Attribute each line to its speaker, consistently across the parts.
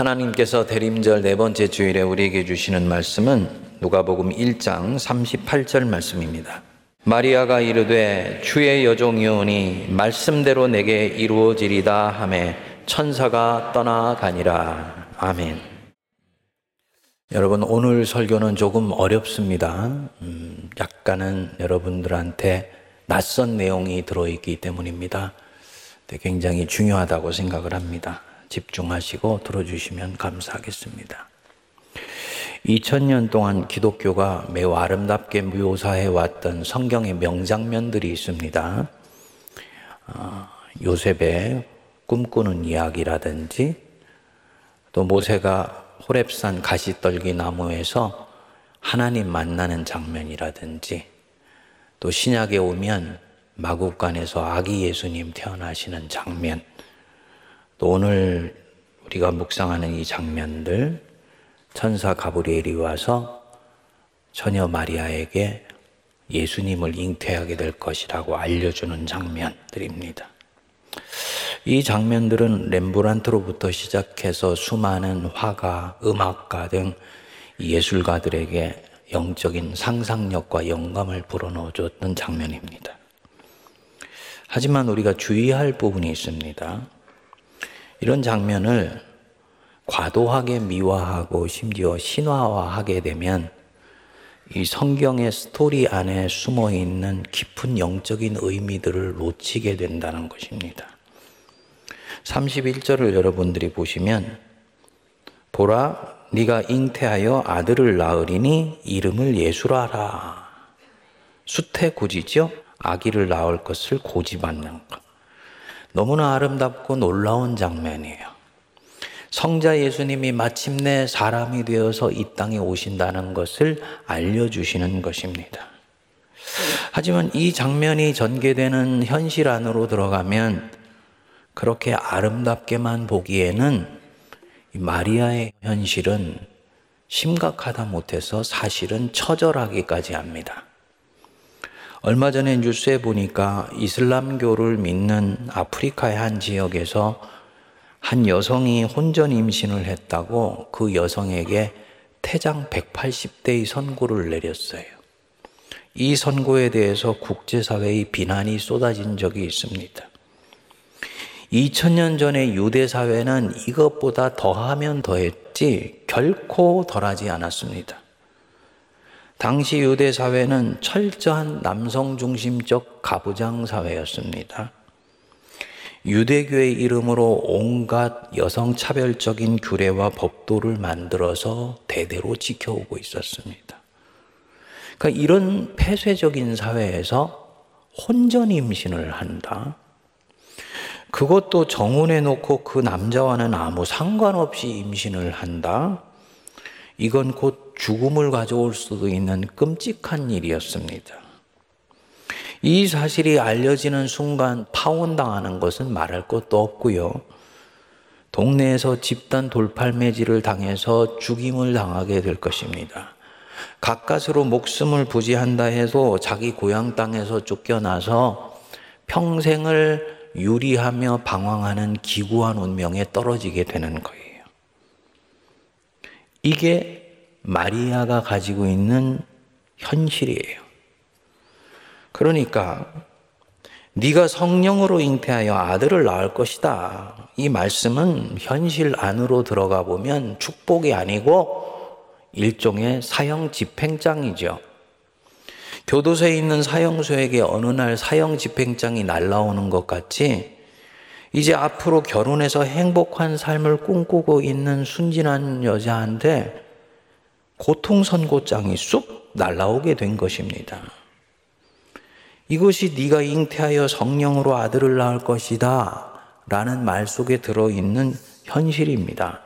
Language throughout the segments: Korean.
Speaker 1: 하나님께서 대림절 네 번째 주일에 우리에게 주시는 말씀은 누가복음 1장 38절 말씀입니다. 마리아가 이르되 주의 여종이오니 말씀대로 내게 이루어지리다 하매 천사가 떠나가니라. 아멘. 여러분 오늘 설교는 조금 어렵습니다. 음, 약간은 여러분들한테 낯선 내용이 들어있기 때문입니다. 굉장히 중요하다고 생각을 합니다. 집중하시고 들어주시면 감사하겠습니다. 2000년 동안 기독교가 매우 아름답게 묘사해 왔던 성경의 명장면들이 있습니다. 어, 요셉의 꿈꾸는 이야기라든지 또 모세가 호랩산 가시떨기 나무에서 하나님 만나는 장면이라든지 또 신약에 오면 마국간에서 아기 예수님 태어나시는 장면 또 오늘 우리가 묵상하는 이 장면들 천사 가브리엘이 와서 처녀 마리아에게 예수님을 잉태하게 될 것이라고 알려주는 장면들입니다. 이 장면들은 렘브란트로부터 시작해서 수많은 화가, 음악가 등 예술가들에게 영적인 상상력과 영감을 불어넣어 줬던 장면입니다. 하지만 우리가 주의할 부분이 있습니다. 이런 장면을 과도하게 미화하고 심지어 신화화하게 되면 이 성경의 스토리 안에 숨어 있는 깊은 영적인 의미들을 놓치게 된다는 것입니다. 31절을 여러분들이 보시면 보라 네가 잉태하여 아들을 낳으리니 이름을 예수라라. 수태 고지죠? 아기를 낳을 것을 고지받는 것. 너무나 아름답고 놀라운 장면이에요. 성자 예수님이 마침내 사람이 되어서 이 땅에 오신다는 것을 알려주시는 것입니다. 하지만 이 장면이 전개되는 현실 안으로 들어가면 그렇게 아름답게만 보기에는 마리아의 현실은 심각하다 못해서 사실은 처절하기까지 합니다. 얼마 전에 뉴스에 보니까 이슬람교를 믿는 아프리카의 한 지역에서 한 여성이 혼전 임신을 했다고 그 여성에게 태장 180대의 선고를 내렸어요. 이 선고에 대해서 국제사회의 비난이 쏟아진 적이 있습니다. 2000년 전에 유대 사회는 이것보다 더하면 더했지 결코 덜하지 않았습니다. 당시 유대 사회는 철저한 남성 중심적 가부장 사회였습니다. 유대교의 이름으로 온갖 여성 차별적인 규례와 법도를 만들어서 대대로 지켜오고 있었습니다. 그러니까 이런 폐쇄적인 사회에서 혼전 임신을 한다. 그것도 정혼해 놓고 그 남자와는 아무 상관없이 임신을 한다. 이건 곧 죽음을 가져올 수도 있는 끔찍한 일이었습니다. 이 사실이 알려지는 순간 파혼당하는 것은 말할 것도 없고요. 동네에서 집단 돌팔매질을 당해서 죽임을 당하게 될 것입니다. 가까스로 목숨을 부지한다 해도 자기 고향 땅에서 쫓겨나서 평생을 유리하며 방황하는 기구한 운명에 떨어지게 되는 거예요. 이게 마리아가 가지고 있는 현실이에요. 그러니까 네가 성령으로 잉태하여 아들을 낳을 것이다. 이 말씀은 현실 안으로 들어가 보면 축복이 아니고 일종의 사형 집행장이죠. 교도소에 있는 사형수에게 어느 날 사형 집행장이 날라오는 것 같이 이제 앞으로 결혼해서 행복한 삶을 꿈꾸고 있는 순진한 여자한테 고통 선고장이 쑥 날라오게 된 것입니다. 이것이 네가 잉태하여 성령으로 아들을 낳을 것이다 라는 말 속에 들어 있는 현실입니다.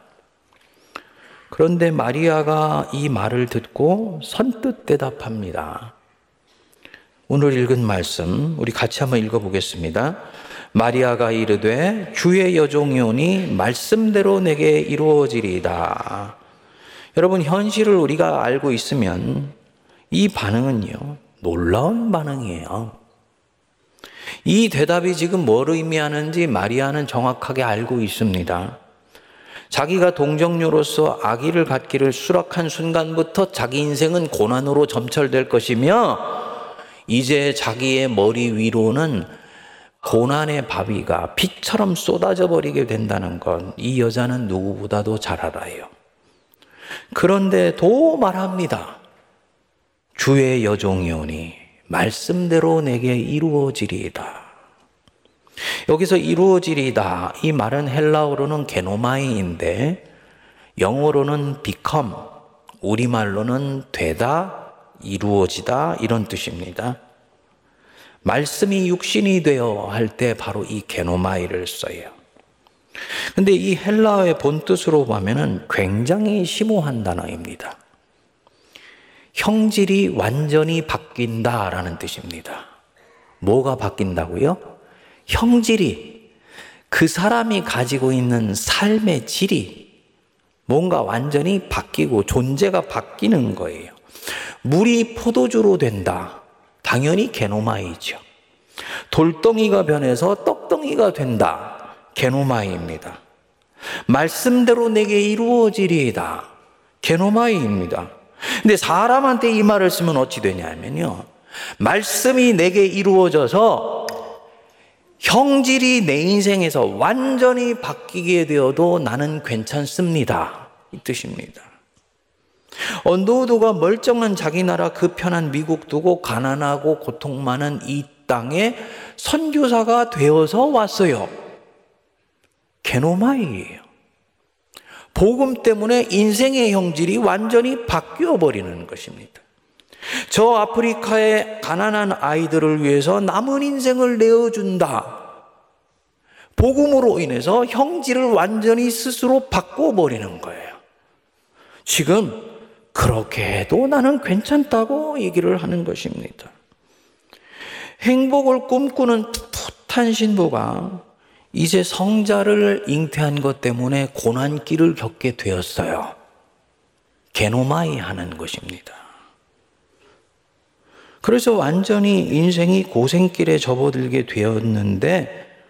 Speaker 1: 그런데 마리아가 이 말을 듣고 선뜻 대답합니다. 오늘 읽은 말씀 우리 같이 한번 읽어 보겠습니다. 마리아가 이르되 주의 여종이오니 말씀대로 내게 이루어지리다. 여러분 현실을 우리가 알고 있으면 이 반응은요 놀라운 반응이에요. 이 대답이 지금 뭘 의미하는지 마리아는 정확하게 알고 있습니다. 자기가 동정녀로서 아기를 갖기를 수락한 순간부터 자기 인생은 고난으로 점철될 것이며 이제 자기의 머리 위로는 고난의 바위가 빛처럼 쏟아져 버리게 된다는 건 이 여자는 누구보다도 잘 알아요. 그런데 도 말합니다. 주의 여종이오니 말씀대로 내게 이루어지리이다. 여기서 이루어지리다. 이 말은 헬라어로는 게노마이인데 영어로는 become, 우리말로는 되다, 이루어지다 이런 뜻입니다. 말씀이 육신이 되어 할 때 바로 이 게노마이를 써요. 근데 이 헬라어의 본뜻으로 보면은 굉장히 심오한 단어입니다. 형질이 완전히 바뀐다라는 뜻입니다. 뭐가 바뀐다고요? 형질이 그 사람이 가지고 있는 삶의 질이 뭔가 완전히 바뀌고 존재가 바뀌는 거예요. 물이 포도주로 된다. 당연히 게노마이죠. 돌덩이가 변해서 떡덩이가 된다. 게노마이입니다. 말씀대로 내게 이루어지리이다. 게노마이입니다. 근데 사람한테 이 말을 쓰면 어찌 되냐면요. 말씀이 내게 이루어져서 형질이 내 인생에서 완전히 바뀌게 되어도 나는 괜찮습니다. 이 뜻입니다. 언도우드가 멀쩡한 자기 나라 그 편한 미국 두고 가난하고 고통 많은 이 땅에 선교사가 되어서 왔어요. 게노마이예요. 복음 때문에 인생의 형질이 완전히 바뀌어 버리는 것입니다. 저 아프리카의 가난한 아이들을 위해서 남은 인생을 내어준다. 복음으로 인해서 형질을 완전히 스스로 바꿔버리는 거예요. 지금 그렇게 해도 나는 괜찮다고 얘기를 하는 것입니다. 행복을 꿈꾸는 풋풋한 신부가 이제 성자를 잉태한 것 때문에 고난길을 겪게 되었어요. 게노마이 하는 것입니다. 그래서 완전히 인생이 고생길에 접어들게 되었는데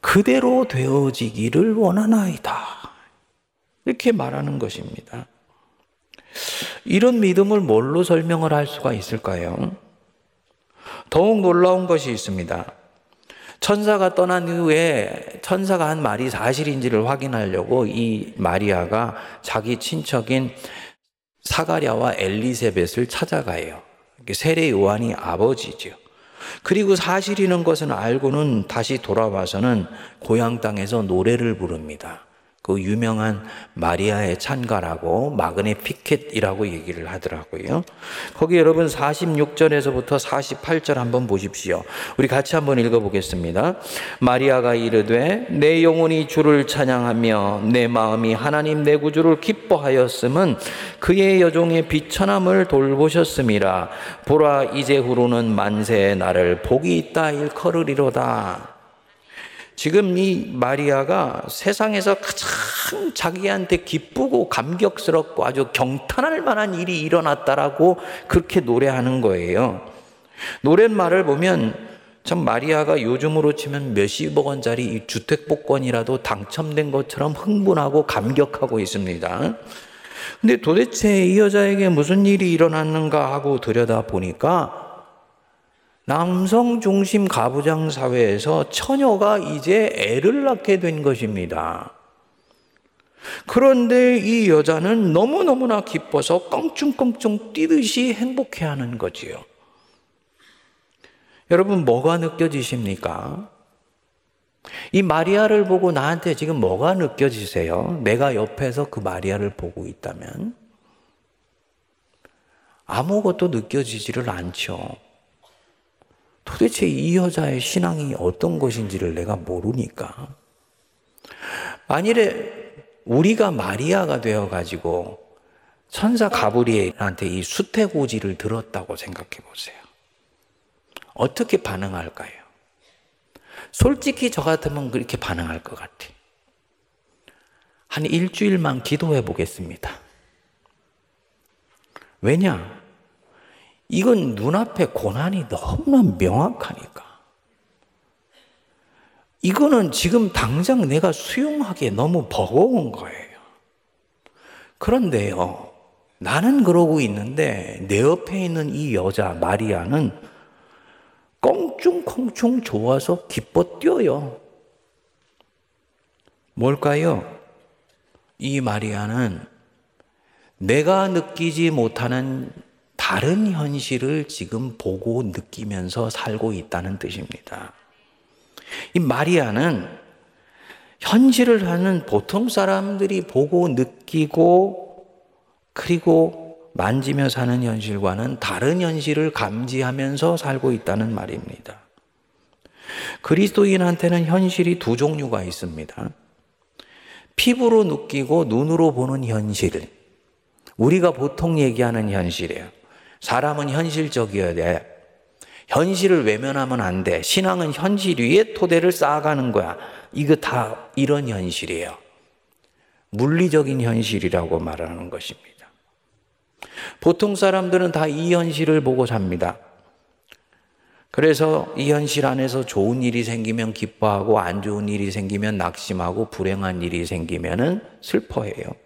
Speaker 1: 그대로 되어지기를 원하나이다. 이렇게 말하는 것입니다. 이런 믿음을 뭘로 설명을 할 수가 있을까요? 더욱 놀라운 것이 있습니다. 천사가 떠난 후에 천사가 한 말이 사실인지를 확인하려고 이 마리아가 자기 친척인 사가랴와 엘리세벳을 찾아가요. 세례 요한이 아버지죠. 그리고 사실이는 것은 알고는 다시 돌아와서는 고향 땅에서 노래를 부릅니다. 그 유명한 마리아의 찬가라고 마그네 피켓이라고 얘기를 하더라고요. 거기 여러분 46절에서부터 48절 한번 보십시오. 우리 같이 한번 읽어보겠습니다. 마리아가 이르되 내 영혼이 주를 찬양하며 내 마음이 하나님 내 구주를 기뻐하였음은 그의 여종의 비천함을 돌보셨음이라 보라 이제 후로는 만세의 나를 복이 있다 일컬으리로다. 지금 이 마리아가 세상에서 가장 자기한테 기쁘고 감격스럽고 아주 경탄할 만한 일이 일어났다라고 그렇게 노래하는 거예요. 노랫말을 보면 참 마리아가 요즘으로 치면 몇십억 원짜리 주택 복권이라도 당첨된 것처럼 흥분하고 감격하고 있습니다. 근데 도대체 이 여자에게 무슨 일이 일어났는가 하고 들여다 보니까 남성 중심 가부장 사회에서 처녀가 이제 애를 낳게 된 것입니다. 그런데 이 여자는 너무너무나 기뻐서 껑충껑충 뛰듯이 행복해 하는 거지요. 여러분, 뭐가 느껴지십니까? 이 마리아를 보고 나한테 지금 뭐가 느껴지세요? 내가 옆에서 그 마리아를 보고 있다면? 아무것도 느껴지지를 않죠. 도대체 이 여자의 신앙이 어떤 것인지를 내가 모르니까. 만일에 우리가 마리아가 되어가지고 천사 가브리엘한테 이 수태고지를 들었다고 생각해 보세요. 어떻게 반응할까요? 솔직히 저 같으면 그렇게 반응할 것 같아. 한 일주일만 기도해 보겠습니다. 왜냐? 이건 눈앞에 고난이 너무나 명확하니까. 이거는 지금 당장 내가 수용하기에 너무 버거운 거예요. 그런데요, 나는 그러고 있는데 내 옆에 있는 이 여자 마리아는 껑충껑충 좋아서 기뻐 뛰어요. 뭘까요? 이 마리아는 내가 느끼지 못하는 다른 현실을 지금 보고 느끼면서 살고 있다는 뜻입니다. 이 마리아는 현실을 하는 보통 사람들이 보고 느끼고 그리고 만지며 사는 현실과는 다른 현실을 감지하면서 살고 있다는 말입니다. 그리스도인한테는 현실이 두 종류가 있습니다. 피부로 느끼고 눈으로 보는 현실. 우리가 보통 얘기하는 현실이에요. 사람은 현실적이어야 돼. 현실을 외면하면 안 돼. 신앙은 현실 위에 토대를 쌓아가는 거야. 이거 다 이런 현실이에요. 물리적인 현실이라고 말하는 것입니다. 보통 사람들은 다 이 현실을 보고 삽니다. 그래서 이 현실 안에서 좋은 일이 생기면 기뻐하고 안 좋은 일이 생기면 낙심하고 불행한 일이 생기면 슬퍼해요.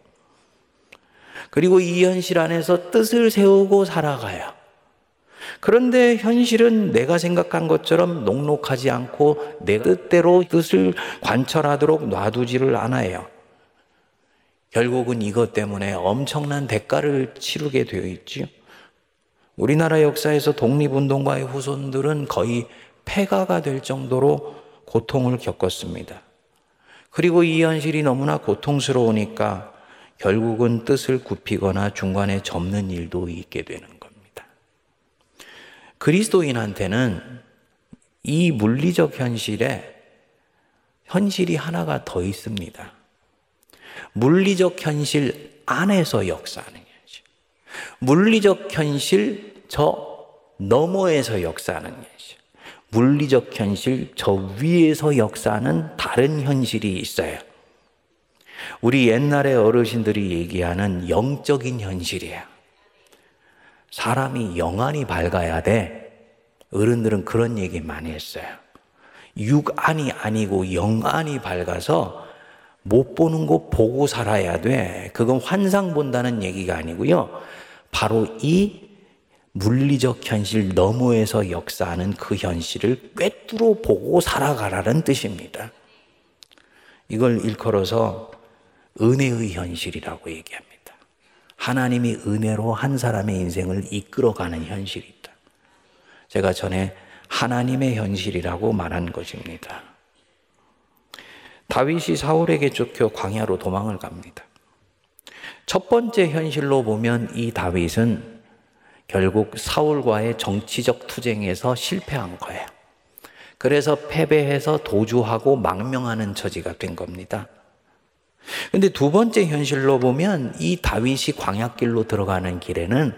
Speaker 1: 그리고 이 현실 안에서 뜻을 세우고 살아가요. 그런데 현실은 내가 생각한 것처럼 녹록하지 않고 내 뜻대로 뜻을 관철하도록 놔두지를 않아요. 결국은 이것 때문에 엄청난 대가를 치르게 되어 있지요. 우리나라 역사에서 독립운동가의 후손들은 거의 폐가가 될 정도로 고통을 겪었습니다. 그리고 이 현실이 너무나 고통스러우니까 결국은 뜻을 굽히거나 중간에 접는 일도 있게 되는 겁니다. 그리스도인한테는 이 물리적 현실에 현실이 하나가 더 있습니다. 물리적 현실 안에서 역사하는 현실. 물리적 현실 저 너머에서 역사하는 현실. 물리적 현실 저 위에서 역사하는 다른 현실이 있어요. 우리 옛날의 어르신들이 얘기하는 영적인 현실이에요. 사람이 영안이 밝아야 돼. 어른들은 그런 얘기 많이 했어요. 육안이 아니고 영안이 밝아서 못 보는 거 보고 살아야 돼. 그건 환상 본다는 얘기가 아니고요. 바로 이 물리적 현실 너머에서 역사하는 그 현실을 꿰뚫어 보고 살아가라는 뜻입니다. 이걸 일컬어서 은혜의 현실이라고 얘기합니다. 하나님이 은혜로 한 사람의 인생을 이끌어가는 현실이 있다. 제가 전에 하나님의 현실이라고 말한 것입니다. 다윗이 사울에게 쫓겨 광야로 도망을 갑니다. 첫 번째 현실로 보면 이 다윗은 결국 사울과의 정치적 투쟁에서 실패한 거예요. 그래서 패배해서 도주하고 망명하는 처지가 된 겁니다. 근데 두 번째 현실로 보면 이 다윗이 광야길로 들어가는 길에는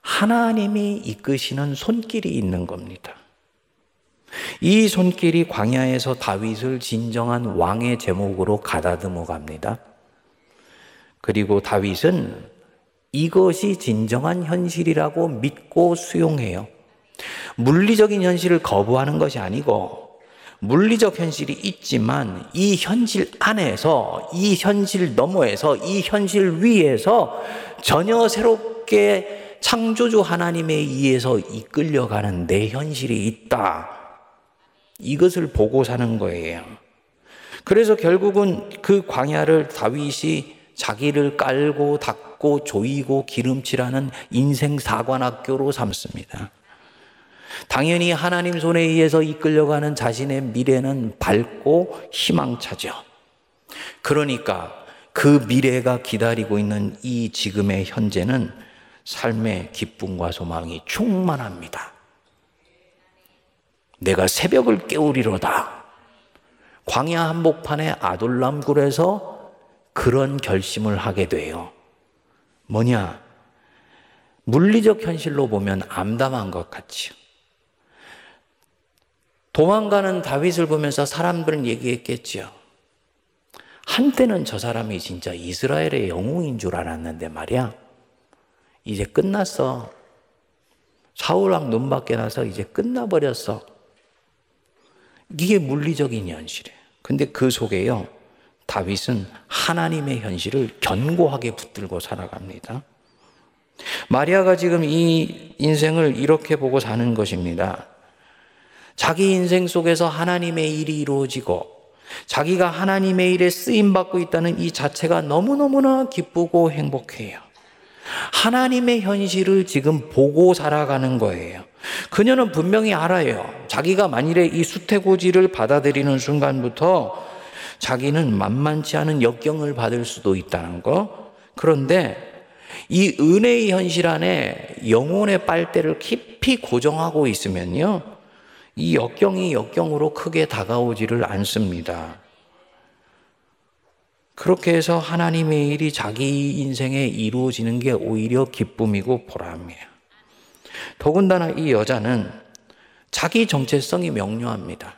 Speaker 1: 하나님이 이끄시는 손길이 있는 겁니다. 이 손길이 광야에서 다윗을 진정한 왕의 제목으로 가다듬어 갑니다. 그리고 다윗은 이것이 진정한 현실이라고 믿고 수용해요. 물리적인 현실을 거부하는 것이 아니고 물리적 현실이 있지만 이 현실 안에서 이 현실 너머에서 이 현실 위에서 전혀 새롭게 창조주 하나님에 의해서 이끌려가는 내 현실이 있다. 이것을 보고 사는 거예요. 그래서 결국은 그 광야를 다윗이 자기를 깔고 닦고 조이고 기름칠하는 인생 사관학교로 삼습니다. 당연히 하나님 손에 의해서 이끌려가는 자신의 미래는 밝고 희망차죠. 그러니까 그 미래가 기다리고 있는 이 지금의 현재는 삶의 기쁨과 소망이 충만합니다. 내가 새벽을 깨우리로다. 광야 한복판의 아둘람굴에서 그런 결심을 하게 돼요. 뭐냐? 물리적 현실로 보면 암담한 것 같지요. 도망가는 다윗을 보면서 사람들은 얘기했겠지요. 한때는 저 사람이 진짜 이스라엘의 영웅인 줄 알았는데 말이야. 이제 끝났어. 사울왕 눈밖에 나서 이제 끝나버렸어. 이게 물리적인 현실이에요. 근데 그 속에요. 다윗은 하나님의 현실을 견고하게 붙들고 살아갑니다. 마리아가 지금 이 인생을 이렇게 보고 사는 것입니다. 자기 인생 속에서 하나님의 일이 이루어지고 자기가 하나님의 일에 쓰임 받고 있다는 이 자체가 너무너무나 기쁘고 행복해요. 하나님의 현실을 지금 보고 살아가는 거예요. 그녀는 분명히 알아요. 자기가 만일에 이 수태고지를 받아들이는 순간부터 자기는 만만치 않은 역경을 받을 수도 있다는 거. 그런데 이 은혜의 현실 안에 영혼의 빨대를 깊이 고정하고 있으면요. 이 역경이 역경으로 크게 다가오지를 않습니다. 그렇게 해서 하나님의 일이 자기 인생에 이루어지는 게 오히려 기쁨이고 보람이에요. 더군다나 이 여자는 자기 정체성이 명료합니다.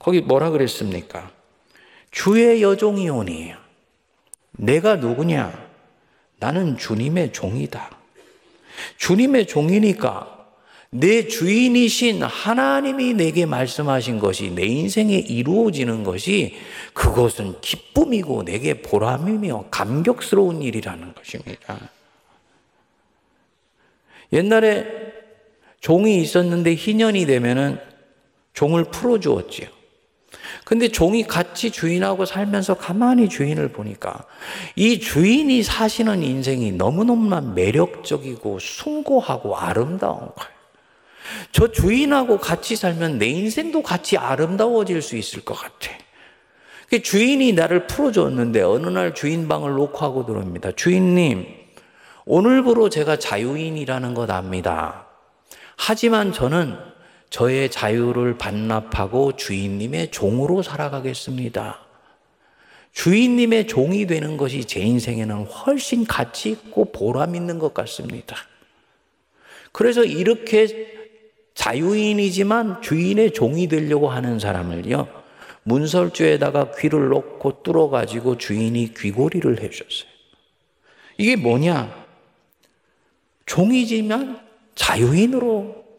Speaker 1: 거기 뭐라 그랬습니까? 주의 여종이오니 내가 누구냐? 나는 주님의 종이다. 주님의 종이니까 내 주인이신 하나님이 내게 말씀하신 것이 내 인생에 이루어지는 것이 그것은 기쁨이고 내게 보람이며 감격스러운 일이라는 것입니다. 옛날에 종이 있었는데 희년이 되면은 종을 풀어 주었지요. 근데 종이 같이 주인하고 살면서 가만히 주인을 보니까 이 주인이 사시는 인생이 너무너무나 매력적이고 숭고하고 아름다운 거예요. 저 주인하고 같이 살면 내 인생도 같이 아름다워질 수 있을 것 같아. 그 주인이 나를 풀어줬는데 어느 날 주인 방을 놓고 하고 들어옵니다. 주인님, 오늘부로 제가 자유인이라는 것 압니다. 하지만 저는 저의 자유를 반납하고 주인님의 종으로 살아가겠습니다. 주인님의 종이 되는 것이 제 인생에는 훨씬 가치 있고 보람 있는 것 같습니다. 그래서 이렇게 자유인이지만 주인의 종이 되려고 하는 사람을요, 문설주에다가 귀를 놓고 뚫어가지고 주인이 귀고리를 해주셨어요. 이게 뭐냐? 종이지만 자유인으로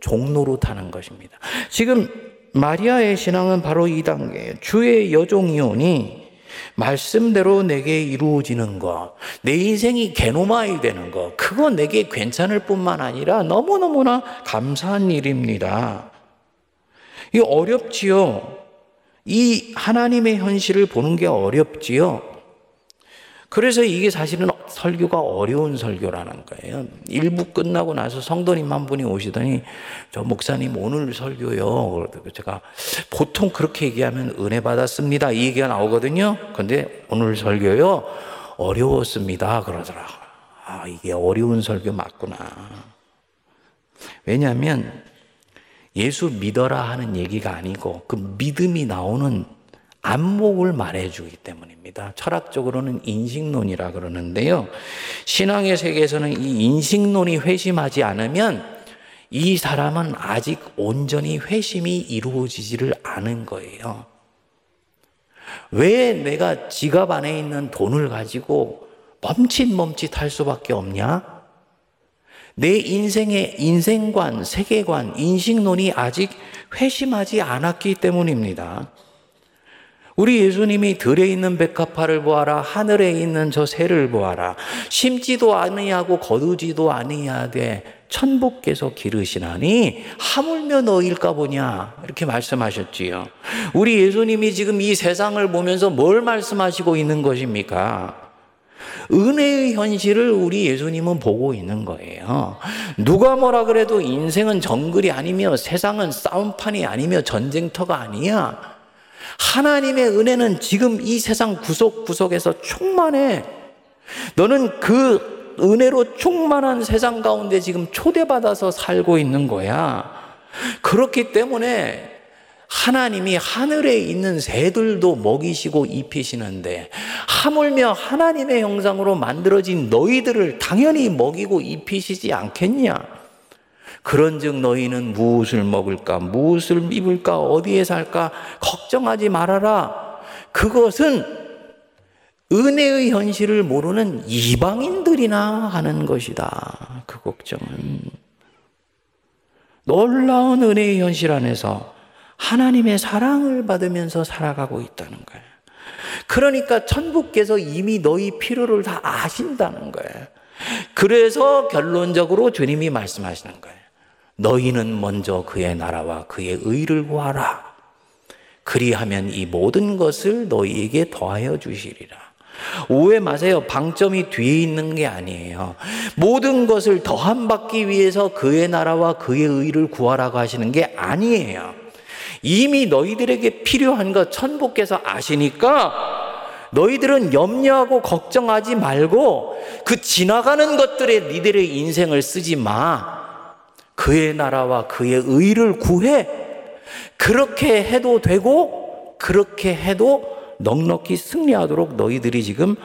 Speaker 1: 타는 것입니다. 지금 마리아의 신앙은 바로 이 단계예요. 주의 여종이오니 말씀대로 내게 이루어지는 것, 내 인생이 게노마이 되는 것, 그거 내게 괜찮을 뿐만 아니라 너무너무나 감사한 일입니다. 이 어렵지요. 이 하나님의 현실을 보는 게 어렵지요. 그래서 이게 사실은 설교가 어려운 설교라는 거예요. 일부 끝나고 나서 성도님 한 분이 오시더니 저 목사님 오늘 설교요. 제가 보통 그렇게 얘기하면 은혜 받았습니다. 이 얘기가 나오거든요. 근데 오늘 설교요. 어려웠습니다. 그러더라. 아, 이게 어려운 설교 맞구나. 왜냐하면 예수 믿어라 하는 얘기가 아니고 그 믿음이 나오는 안목을 말해주기 때문입니다. 철학적으로는 인식론이라 그러는데요. 신앙의 세계에서는 이 인식론이 회심하지 않으면 이 사람은 아직 온전히 회심이 이루어지지를 않은 거예요. 왜 내가 지갑 안에 있는 돈을 가지고 멈칫멈칫 할 수밖에 없냐? 내 인생의 인생관, 세계관, 인식론이 아직 회심하지 않았기 때문입니다. 우리 예수님이 들에 있는 백합화를 보아라 하늘에 있는 저 새를 보아라 심지도 아니하고 거두지도 아니하되 천부께서 기르시나니 하물며 너일까 보냐 이렇게 말씀하셨지요. 우리 예수님이 지금 이 세상을 보면서 뭘 말씀하시고 있는 것입니까? 은혜의 현실을 우리 예수님은 보고 있는 거예요. 누가 뭐라 그래도 인생은 정글이 아니며 세상은 싸움판이 아니며 전쟁터가 아니야. 하나님의 은혜는 지금 이 세상 구석구석에서 충만해. 너는 그 은혜로 충만한 세상 가운데 지금 초대받아서 살고 있는 거야. 그렇기 때문에 하나님이 하늘에 있는 새들도 먹이시고 입히시는데 하물며 하나님의 형상으로 만들어진 너희들을 당연히 먹이고 입히시지 않겠냐? 그런즉 너희는 무엇을 먹을까, 무엇을 입을까, 어디에 살까 걱정하지 말아라. 그것은 은혜의 현실을 모르는 이방인들이나 하는 것이다. 그 걱정은. 놀라운 은혜의 현실 안에서 하나님의 사랑을 받으면서 살아가고 있다는 거예요. 그러니까 천부께서 이미 너희 필요를 다 아신다는 거예요. 그래서 결론적으로 주님이 말씀하시는 거예요. 너희는 먼저 그의 나라와 그의 의를 구하라. 그리하면 이 모든 것을 너희에게 더하여 주시리라. 오해 마세요. 방점이 뒤에 있는 게 아니에요. 모든 것을 더함 받기 위해서 그의 나라와 그의 의를 구하라고 하시는 게 아니에요. 이미 너희들에게 필요한 것 천부께서 아시니까 너희들은 염려하고 걱정하지 말고 그 지나가는 것들에 니들의 인생을 쓰지 마. 그의 나라와 그의 의를 구해. 그렇게 해도 되고 그렇게 해도 넉넉히 승리하도록 너희들이 지금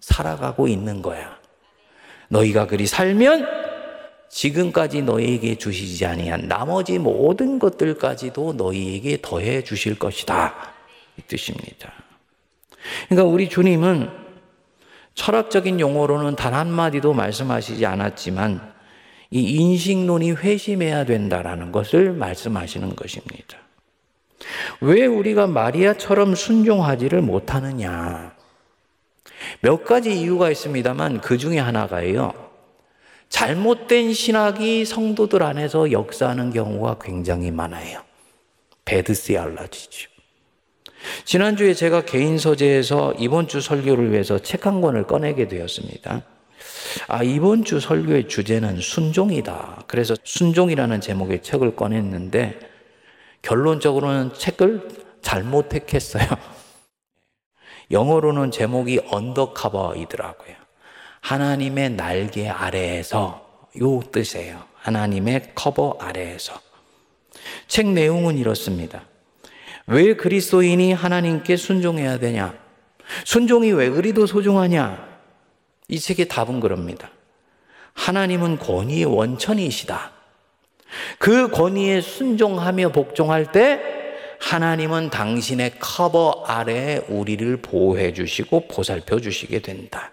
Speaker 1: 살아가고 있는 거야. 너희가 그리 살면 지금까지 너희에게 주시지 아니한 나머지 모든 것들까지도 너희에게 더해 주실 것이다. 이 뜻입니다. 그러니까 우리 주님은 철학적인 용어로는 단 한마디도 말씀하시지 않았지만 이 인식론이 회심해야 된다라는 것을 말씀하시는 것입니다. 왜 우리가 마리아처럼 순종하지를 못하느냐? 몇 가지 이유가 있습니다만 그 중에 하나가요. 잘못된 신학이 성도들 안에서 역사하는 경우가 굉장히 많아요. 배드시알라지죠. 지난주에 제가 개인 서재에서 이번 주 설교를 위해서 책 한 권을 꺼내게 되었습니다. 아, 이번 주 설교의 주제는 순종이다. 그래서 순종이라는 제목의 책을 꺼냈는데 결론적으로는 책을 잘못 택했어요. 영어로는 제목이 언더커버이더라고요. 하나님의 날개 아래에서 요 뜻이에요. 하나님의 커버 아래에서. 책 내용은 이렇습니다. 왜 그리스도인이 하나님께 순종해야 되냐? 순종이 왜 그리도 소중하냐? 이 책의 답은 그럽니다. 하나님은 권위의 원천이시다. 그 권위에 순종하며 복종할 때 하나님은 당신의 커버 아래에 우리를 보호해 주시고 보살펴 주시게 된다.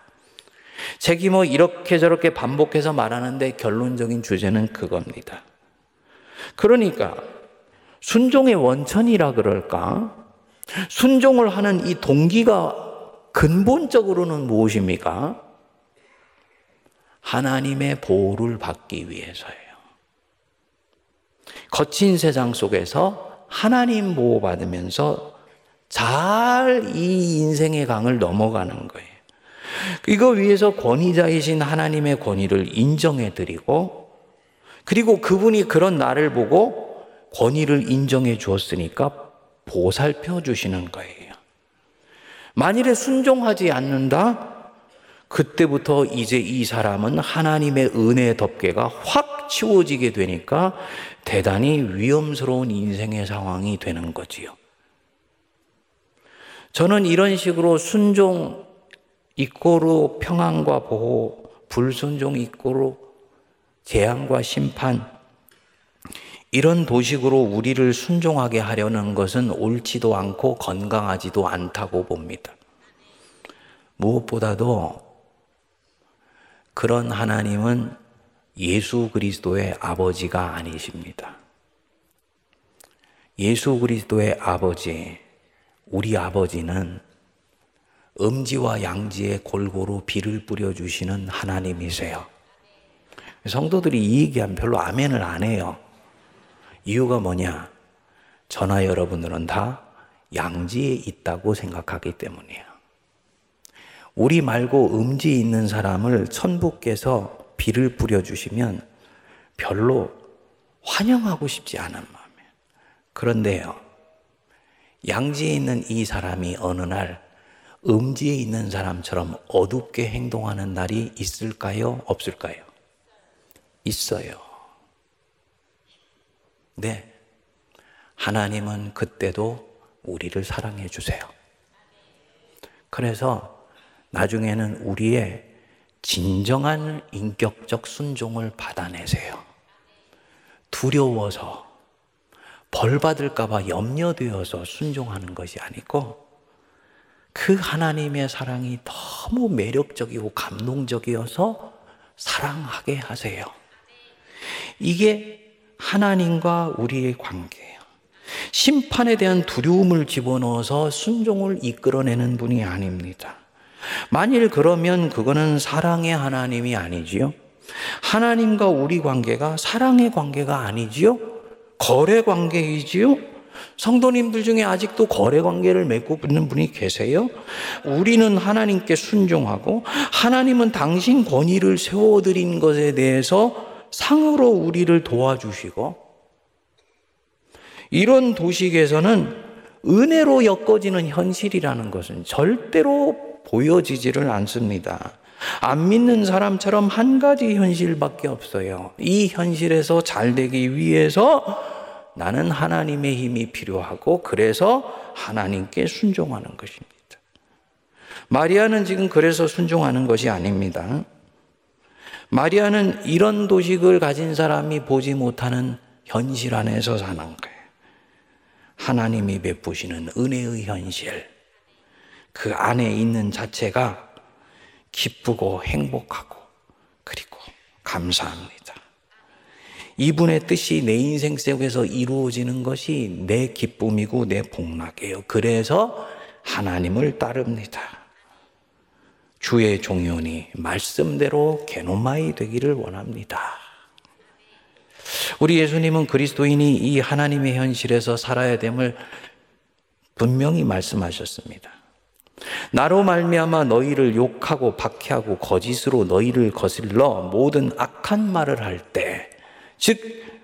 Speaker 1: 책이 뭐 이렇게 저렇게 반복해서 말하는데 결론적인 주제는 그겁니다. 그러니까 순종의 원천이라 그럴까? 순종을 하는 이 동기가 근본적으로는 무엇입니까? 하나님의 보호를 받기 위해서예요. 거친 세상 속에서 하나님 보호받으면서 잘 이 인생의 강을 넘어가는 거예요. 이거 위해서 권위자이신 하나님의 권위를 인정해 드리고, 그리고 그분이 그런 나를 보고 권위를 인정해 주었으니까 보살펴 주시는 거예요. 만일에 순종하지 않는다? 그때부터 이제 이 사람은 하나님의 은혜의 덮개가 확 치워지게 되니까 대단히 위험스러운 인생의 상황이 되는 거지요. 저는 이런 식으로 순종 이꼬로 평안과 보호, 불순종 이꼬로 재앙과 심판, 이런 도식으로 우리를 순종하게 하려는 것은 옳지도 않고 건강하지도 않다고 봅니다. 무엇보다도 그런 하나님은 예수 그리스도의 아버지가 아니십니다. 예수 그리스도의 아버지, 우리 아버지는 음지와 양지에 골고루 비를 뿌려주시는 하나님이세요. 성도들이 이 얘기하면 별로 아멘을 안 해요. 이유가 뭐냐? 저나 여러분들은 다 양지에 있다고 생각하기 때문이에요. 우리 말고 음지에 있는 사람을 천부께서 비를 뿌려주시면 별로 환영하고 싶지 않은 마음이에요. 그런데요, 양지에 있는 이 사람이 어느 날 음지에 있는 사람처럼 어둡게 행동하는 날이 있을까요? 없을까요? 있어요. 네. 하나님은 그때도 우리를 사랑해 주세요. 그래서 나중에는 우리의 진정한 인격적 순종을 받아내세요. 두려워서 벌 받을까봐 염려되어서 순종하는 것이 아니고 그 하나님의 사랑이 너무 매력적이고 감동적이어서 사랑하게 하세요. 이게 하나님과 우리의 관계예요. 심판에 대한 두려움을 집어넣어서 순종을 이끌어내는 분이 아닙니다. 만일 그러면 그거는 사랑의 하나님이 아니지요. 하나님과 우리 관계가 사랑의 관계가 아니지요. 거래 관계이지요. 성도님들 중에 아직도 거래 관계를 맺고 있는 분이 계세요? 우리는 하나님께 순종하고 하나님은 당신 권위를 세워드린 것에 대해서 상으로 우리를 도와주시고 이런 도식에서는 은혜로 엮어지는 현실이라는 것은 절대로 보여지지를 않습니다. 안 믿는 사람처럼 한 가지 현실밖에 없어요. 이 현실에서 잘 되기 위해서 나는 하나님의 힘이 필요하고 그래서 하나님께 순종하는 것입니다. 마리아는 지금 그래서 순종하는 것이 아닙니다. 마리아는 이런 도식을 가진 사람이 보지 못하는 현실 안에서 사는 거예요. 하나님이 베푸시는 은혜의 현실. 그 안에 있는 자체가 기쁘고 행복하고 그리고 감사합니다. 이분의 뜻이 내 인생 속에서 이루어지는 것이 내 기쁨이고 내 복락이에요. 그래서 하나님을 따릅니다. 주의 종연이 말씀대로 게노마이 되기를 원합니다. 우리 예수님은 그리스도인이 이 하나님의 현실에서 살아야 됨을 분명히 말씀하셨습니다. 나로 말미암아 너희를 욕하고 박해하고 거짓으로 너희를 거슬러 모든 악한 말을 할 때, 즉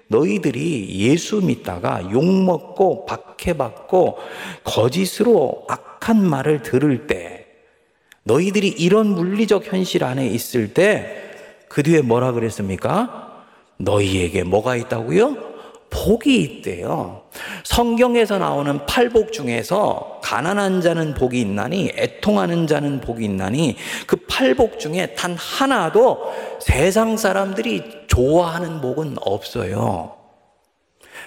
Speaker 1: 너희들이 예수 믿다가 욕 먹고 박해받고 거짓으로 악한 말을 들을 때, 너희들이 이런 물리적 현실 안에 있을 때 그 뒤에 뭐라 그랬습니까? 너희에게 뭐가 있다고요? 복이 있대요. 성경에서 나오는 팔복 중에서 가난한 자는 복이 있나니 애통하는 자는 복이 있나니 그 팔복 중에 단 하나도 세상 사람들이 좋아하는 복은 없어요.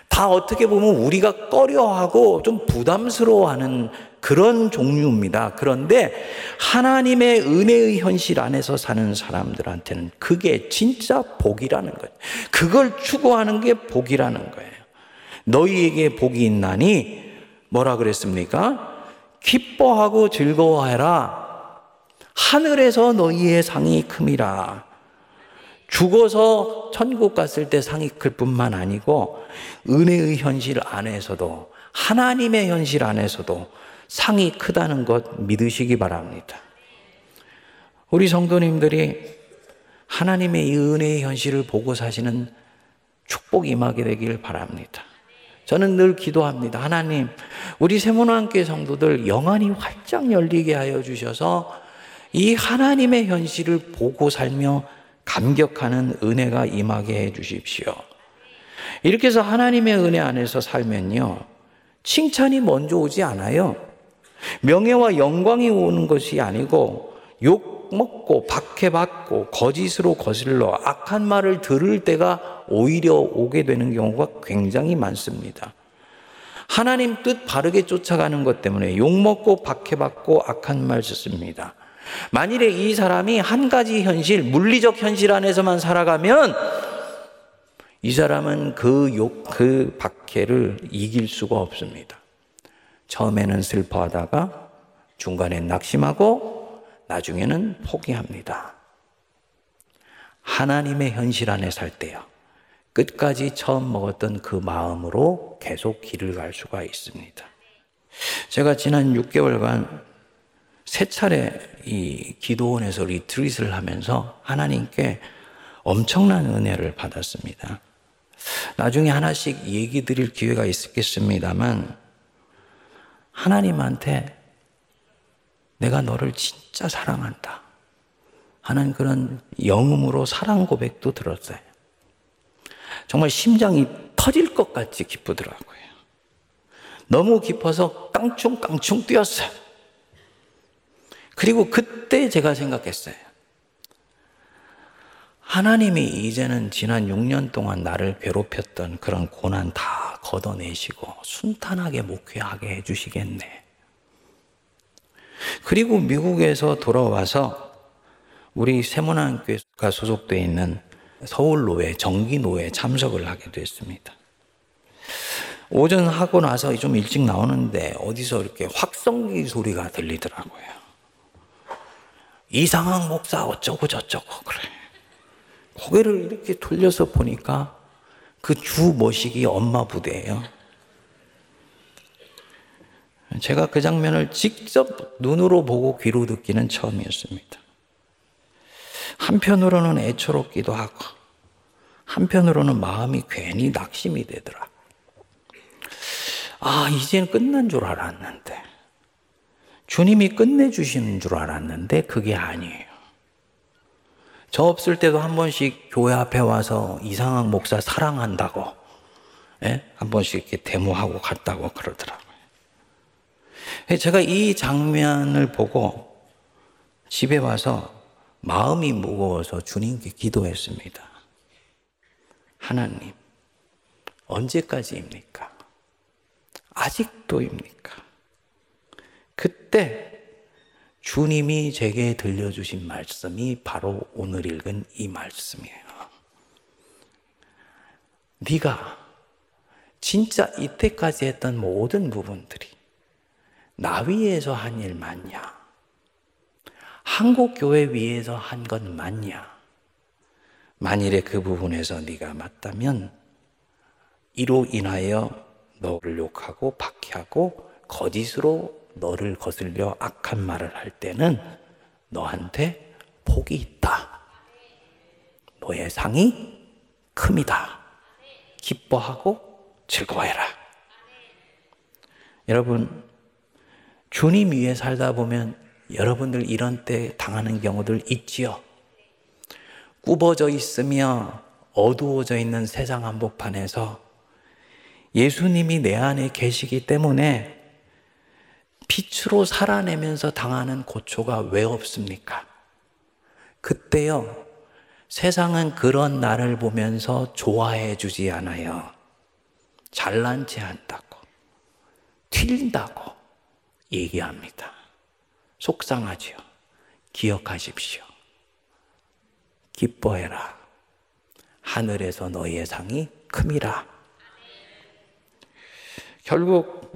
Speaker 1: 다 어떻게 보면 우리가 꺼려하고 좀 부담스러워하는 그런 종류입니다. 그런데 하나님의 은혜의 현실 안에서 사는 사람들한테는 그게 진짜 복이라는 거예요. 그걸 추구하는 게 복이라는 거예요. 너희에게 복이 있나니 뭐라 그랬습니까? 기뻐하고 즐거워해라. 하늘에서 너희의 상이 큼이라. 죽어서 천국 갔을 때 상이 클 뿐만 아니고 은혜의 현실 안에서도 하나님의 현실 안에서도 상이 크다는 것 믿으시기 바랍니다. 우리 성도님들이 하나님의 이 은혜의 현실을 보고 사시는 축복이 임하게 되길 바랍니다. 저는 늘 기도합니다. 하나님, 우리 세문안교회 성도들 영안이 활짝 열리게 하여 주셔서 이 하나님의 현실을 보고 살며 감격하는 은혜가 임하게 해 주십시오. 이렇게 해서 하나님의 은혜 안에서 살면요. 칭찬이 먼저 오지 않아요. 명예와 영광이 오는 것이 아니고 욕 먹고 박해받고 거짓으로 거슬러 악한 말을 들을 때가 오히려 오게 되는 경우가 굉장히 많습니다. 하나님 뜻 바르게 쫓아가는 것 때문에 욕 먹고 박해받고 악한 말 듣습니다. 만일에 이 사람이 한 가지 현실, 물리적 현실 안에서만 살아가면 이 사람은 그 욕, 그 박해를 이길 수가 없습니다. 처음에는 슬퍼하다가 중간에 낙심하고 나중에는 포기합니다. 하나님의 현실 안에 살 때요. 끝까지 처음 먹었던 그 마음으로 계속 길을 갈 수가 있습니다. 제가 지난 6개월간 세 차례 이 기도원에서 리트릿을 하면서 하나님께 엄청난 은혜를 받았습니다. 나중에 하나씩 얘기 드릴 기회가 있겠습니다만 하나님한테 내가 너를 진짜 사랑한다. 하는 그런 영음으로 사랑 고백도 들었어요. 정말 심장이 터질 것 같이 기쁘더라고요. 너무 깊어서 깡충깡충 뛰었어요. 그리고 그때 제가 생각했어요. 하나님이 이제는 지난 6년 동안 나를 괴롭혔던 그런 고난 다 걷어내시고 순탄하게 목회하게 해주시겠네. 그리고 미국에서 돌아와서 우리 세문안교회가 소속되어 있는 서울노회, 정기노회 참석을 하게 됐습니다. 오전 하고 나서 좀 일찍 나오는데 어디서 이렇게 확성기 소리가 들리더라고요. 이상한 목사 어쩌고 저쩌고 그래. 고개를 이렇게 돌려서 보니까 그 주 모식이 엄마 부대예요. 제가 그 장면을 직접 눈으로 보고 귀로 듣기는 처음이었습니다. 한편으로는 애처롭기도 하고, 한편으로는 마음이 괜히 낙심이 되더라. 아, 이제는 끝난 줄 알았는데. 주님이 끝내주시는 줄 알았는데, 그게 아니에요. 저 없을 때도 한 번씩 교회 앞에 와서 이상한 목사 사랑한다고, 예? 한 번씩 이렇게 데모하고 갔다고 그러더라고요. 제가 이 장면을 보고 집에 와서 마음이 무거워서 주님께 기도했습니다. 하나님, 언제까지입니까? 아직도입니까? 그때 주님이 제게 들려주신 말씀이 바로 오늘 읽은 이 말씀이에요. 네가 진짜 이때까지 했던 모든 부분들이 나 위에서 한 일 맞냐? 한국 교회 위에서 한 건 맞냐? 만일에 그 부분에서 네가 맞다면 이로 인하여 너를 욕하고 박해하고 거짓으로 너를 거슬려 악한 말을 할 때는 너한테 복이 있다. 너의 상이 큼이다. 기뻐하고 즐거워해라. 여러분, 주님 위에 살다 보면 여러분들 이런 때 당하는 경우들 있지요. 굽어져 있으며 어두워져 있는 세상 한복판에서 예수님이 내 안에 계시기 때문에 빛으로 살아내면서 당하는 고초가 왜 없습니까? 그때요, 세상은 그런 나를 보면서 좋아해 주지 않아요. 잘난 체 한다고, 튈다고 얘기합니다. 속상하지요. 기억하십시오. 기뻐해라. 하늘에서 너희의 상이 큼이라. 결국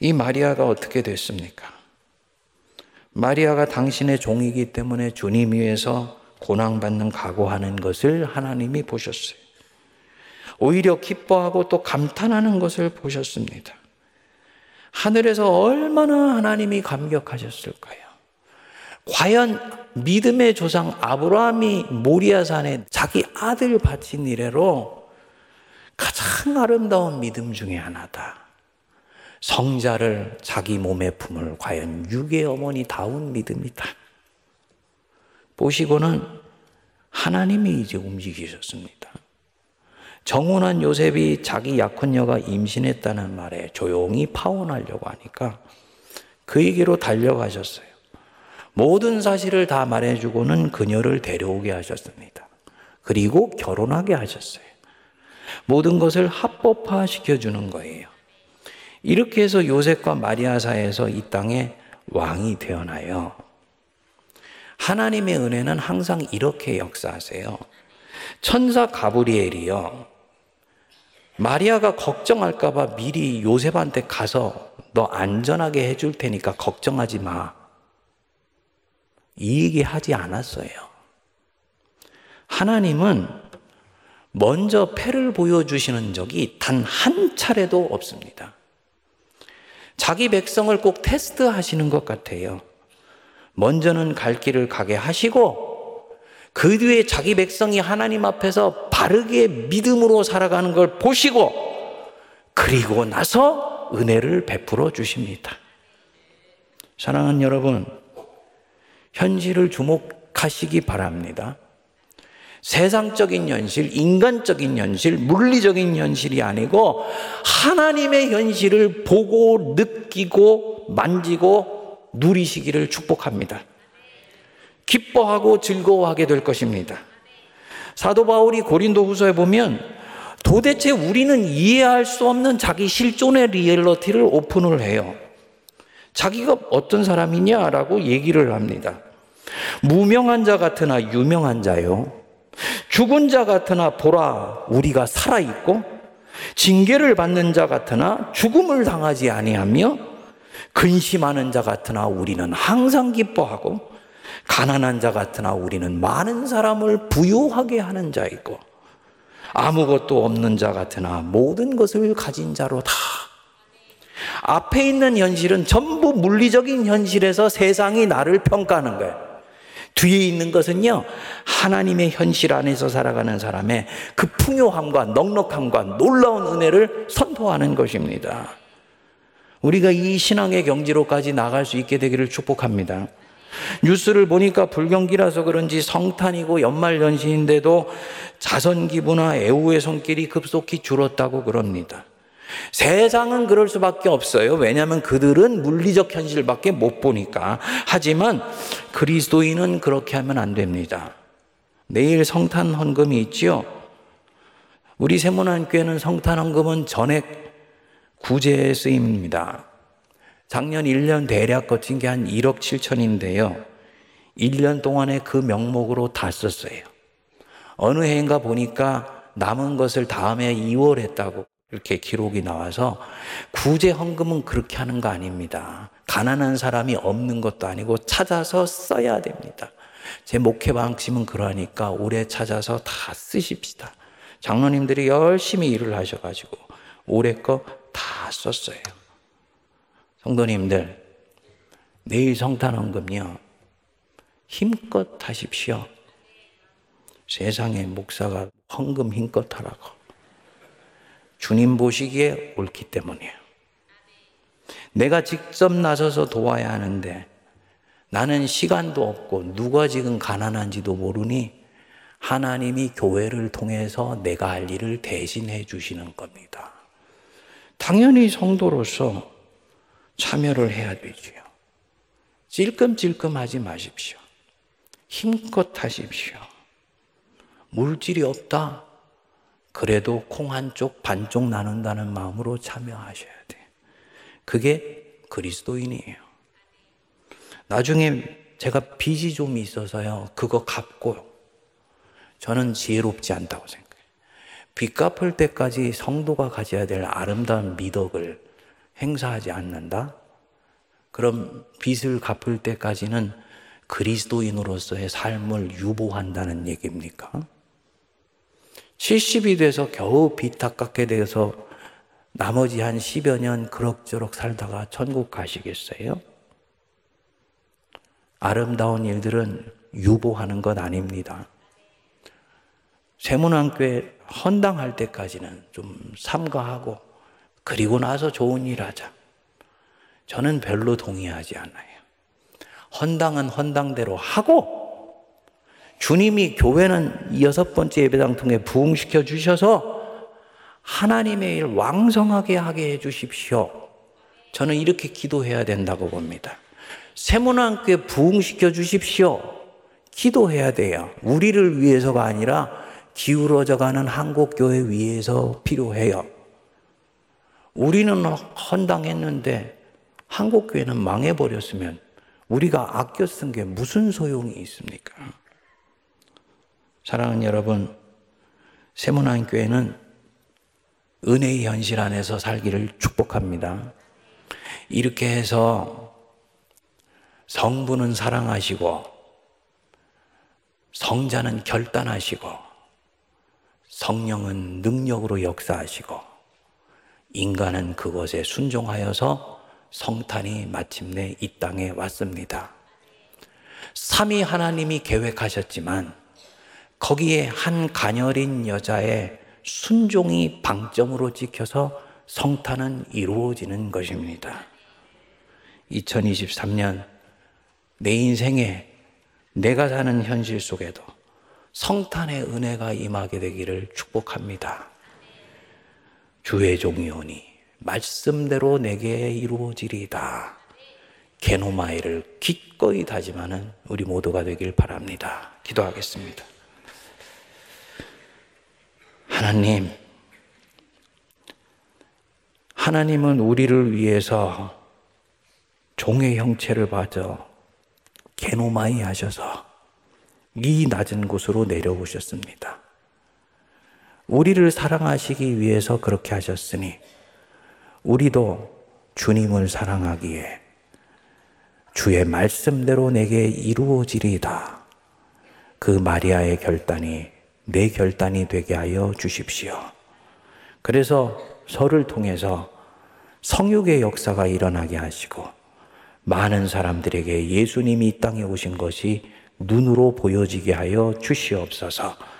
Speaker 1: 이 마리아가 어떻게 됐습니까? 마리아가 당신의 종이기 때문에 주님 위해서 고난받는 각오하는 것을 하나님이 보셨어요. 오히려 기뻐하고 또 감탄하는 것을 보셨습니다. 하늘에서 얼마나 하나님이 감격하셨을까요? 과연 믿음의 조상 아브라함이 모리아산에 자기 아들 바친 이래로 가장 아름다운 믿음 중의 하나다. 성자를 자기 몸에 품을 과연 육의 어머니 다운 믿음이다. 보시고는 하나님이 이제 움직이셨습니다. 정운한 요셉이 자기 약혼녀가 임신했다는 말에 조용히 파혼하려고 하니까 그에게로 달려가셨어요. 모든 사실을 다 말해주고는 그녀를 데려오게 하셨습니다. 그리고 결혼하게 하셨어요. 모든 것을 합법화 시켜주는 거예요. 이렇게 해서 요셉과 마리아 사이에서 이 땅에 왕이 되어나요. 하나님의 은혜는 항상 이렇게 역사하세요. 천사 가브리엘이요. 마리아가 걱정할까봐 미리 요셉한테 가서 너 안전하게 해줄 테니까 걱정하지 마. 이 얘기 하지 않았어요. 하나님은 먼저 패를 보여주시는 적이 단 한 차례도 없습니다. 자기 백성을 꼭 테스트 하시는 것 같아요. 먼저는 갈 길을 가게 하시고, 그 뒤에 자기 백성이 하나님 앞에서 바르게 믿음으로 살아가는 걸 보시고, 그리고 나서 은혜를 베풀어 주십니다. 사랑하는 여러분, 현실을 주목하시기 바랍니다. 세상적인 현실, 인간적인 현실, 물리적인 현실이 아니고 하나님의 현실을 보고 느끼고 만지고 누리시기를 축복합니다. 기뻐하고 즐거워하게 될 것입니다. 사도 바울이 고린도 후서에 보면 도대체 우리는 이해할 수 없는 자기 실존의 리얼러티를 오픈을 해요. 자기가 어떤 사람이냐라고 얘기를 합니다. 무명한 자 같으나 유명한 자요. 죽은 자 같으나 보라, 우리가 살아있고, 징계를 받는 자 같으나 죽음을 당하지 아니하며 근심하는 자 같으나 우리는 항상 기뻐하고 가난한 자 같으나 우리는 많은 사람을 부유하게 하는 자이고 아무것도 없는 자 같으나 모든 것을 가진 자로 다. 앞에 있는 현실은 전부 물리적인 현실에서 세상이 나를 평가하는 거예요. 뒤에 있는 것은요, 하나님의 현실 안에서 살아가는 사람의 그 풍요함과 넉넉함과 놀라운 은혜를 선포하는 것입니다. 우리가 이 신앙의 경지로까지 나갈 수 있게 되기를 축복합니다. 뉴스를 보니까 불경기라서 그런지 성탄이고 연말 연시인데도 자선 기부나 애우의 손길이 급속히 줄었다고 그럽니다. 세상은 그럴 수밖에 없어요. 왜냐하면 그들은 물리적 현실밖에 못 보니까. 하지만 그리스도인은 그렇게 하면 안 됩니다. 내일 성탄 헌금이 있지요. 우리 세문안교회는 성탄 헌금은 전액 구제 쓰임입니다. 작년 1년 대략 거친 게 한 1억 7천인데요. 1년 동안에 그 명목으로 다 썼어요. 어느 해인가 보니까 남은 것을 다음에 2월 했다고 이렇게 기록이 나와서 구제 헌금은 그렇게 하는 거 아닙니다. 가난한 사람이 없는 것도 아니고 찾아서 써야 됩니다. 제 목회 방침은 그러니까 올해 찾아서 다 쓰십시다. 장로님들이 열심히 일을 하셔가지고 올해 거 다 썼어요. 성도님들, 내일 성탄 헌금요. 힘껏 하십시오. 세상에 목사가 헌금 힘껏 하라고. 주님 보시기에 옳기 때문이에요. 내가 직접 나서서 도와야 하는데 나는 시간도 없고 누가 지금 가난한지도 모르니 하나님이 교회를 통해서 내가 할 일을 대신해 주시는 겁니다. 당연히 성도로서 참여를 해야 되지요. 찔끔찔끔 하지 마십시오. 힘껏 하십시오. 물질이 없다? 그래도 콩 한쪽 반쪽 나눈다는 마음으로 참여하셔야 돼. 그게 그리스도인이에요. 나중에 제가 빚이 좀 있어서요. 그거 갚고 저는 지혜롭지 않다고 생각해요. 빚 갚을 때까지 성도가 가져야 될 아름다운 미덕을 행사하지 않는다? 그럼 빚을 갚을 때까지는 그리스도인으로서의 삶을 유보한다는 얘기입니까? 70이 돼서 겨우 빚 닦게 돼서 나머지 한 10여 년 그럭저럭 살다가 천국 가시겠어요? 아름다운 일들은 유보하는 것 아닙니다. 세문안교회 헌당할 때까지는 좀 삼가하고 그리고 나서 좋은 일 하자. 저는 별로 동의하지 않아요. 헌당은 헌당대로 하고 주님이 교회는 여섯 번째 예배당 통해 부흥시켜 주셔서 하나님의 일 왕성하게 하게 해 주십시오. 저는 이렇게 기도해야 된다고 봅니다. 세문안교회 부흥시켜 주십시오. 기도해야 돼요. 우리를 위해서가 아니라 기울어져 가는 한국 교회 위해서 필요해요. 우리는 헌당했는데 한국 교회는 망해버렸으면 우리가 아껴 쓴 게 무슨 소용이 있습니까? 사랑하는 여러분, 세문안 교회는 은혜의 현실 안에서 살기를 축복합니다. 이렇게 해서 성부는 사랑하시고 성자는 결단하시고 성령은 능력으로 역사하시고 인간은 그것에 순종하여서 성탄이 마침내 이 땅에 왔습니다. 삼위 하나님이 계획하셨지만 거기에 한 가녀린 여자의 순종이 방점으로 찍혀서 성탄은 이루어지는 것입니다. 2023년 내 인생에 내가 사는 현실 속에도 성탄의 은혜가 임하게 되기를 축복합니다. 주의 종이오니 말씀대로 내게 이루어지리다. 게노마이를 기꺼이 다짐하는 우리 모두가 되길 바랍니다. 기도하겠습니다. 하나님, 하나님은 우리를 위해서 종의 형체를 받아 게노마이 하셔서 이 낮은 곳으로 내려오셨습니다. 우리를 사랑하시기 위해서 그렇게 하셨으니 우리도 주님을 사랑하기에 주의 말씀대로 내게 이루어지리다. 그 마리아의 결단이 내 결단이 되게 하여 주십시오. 그래서 설을 통해서 성육의 역사가 일어나게 하시고 많은 사람들에게 예수님이 이 땅에 오신 것이 눈으로 보여지게 하여 주시옵소서.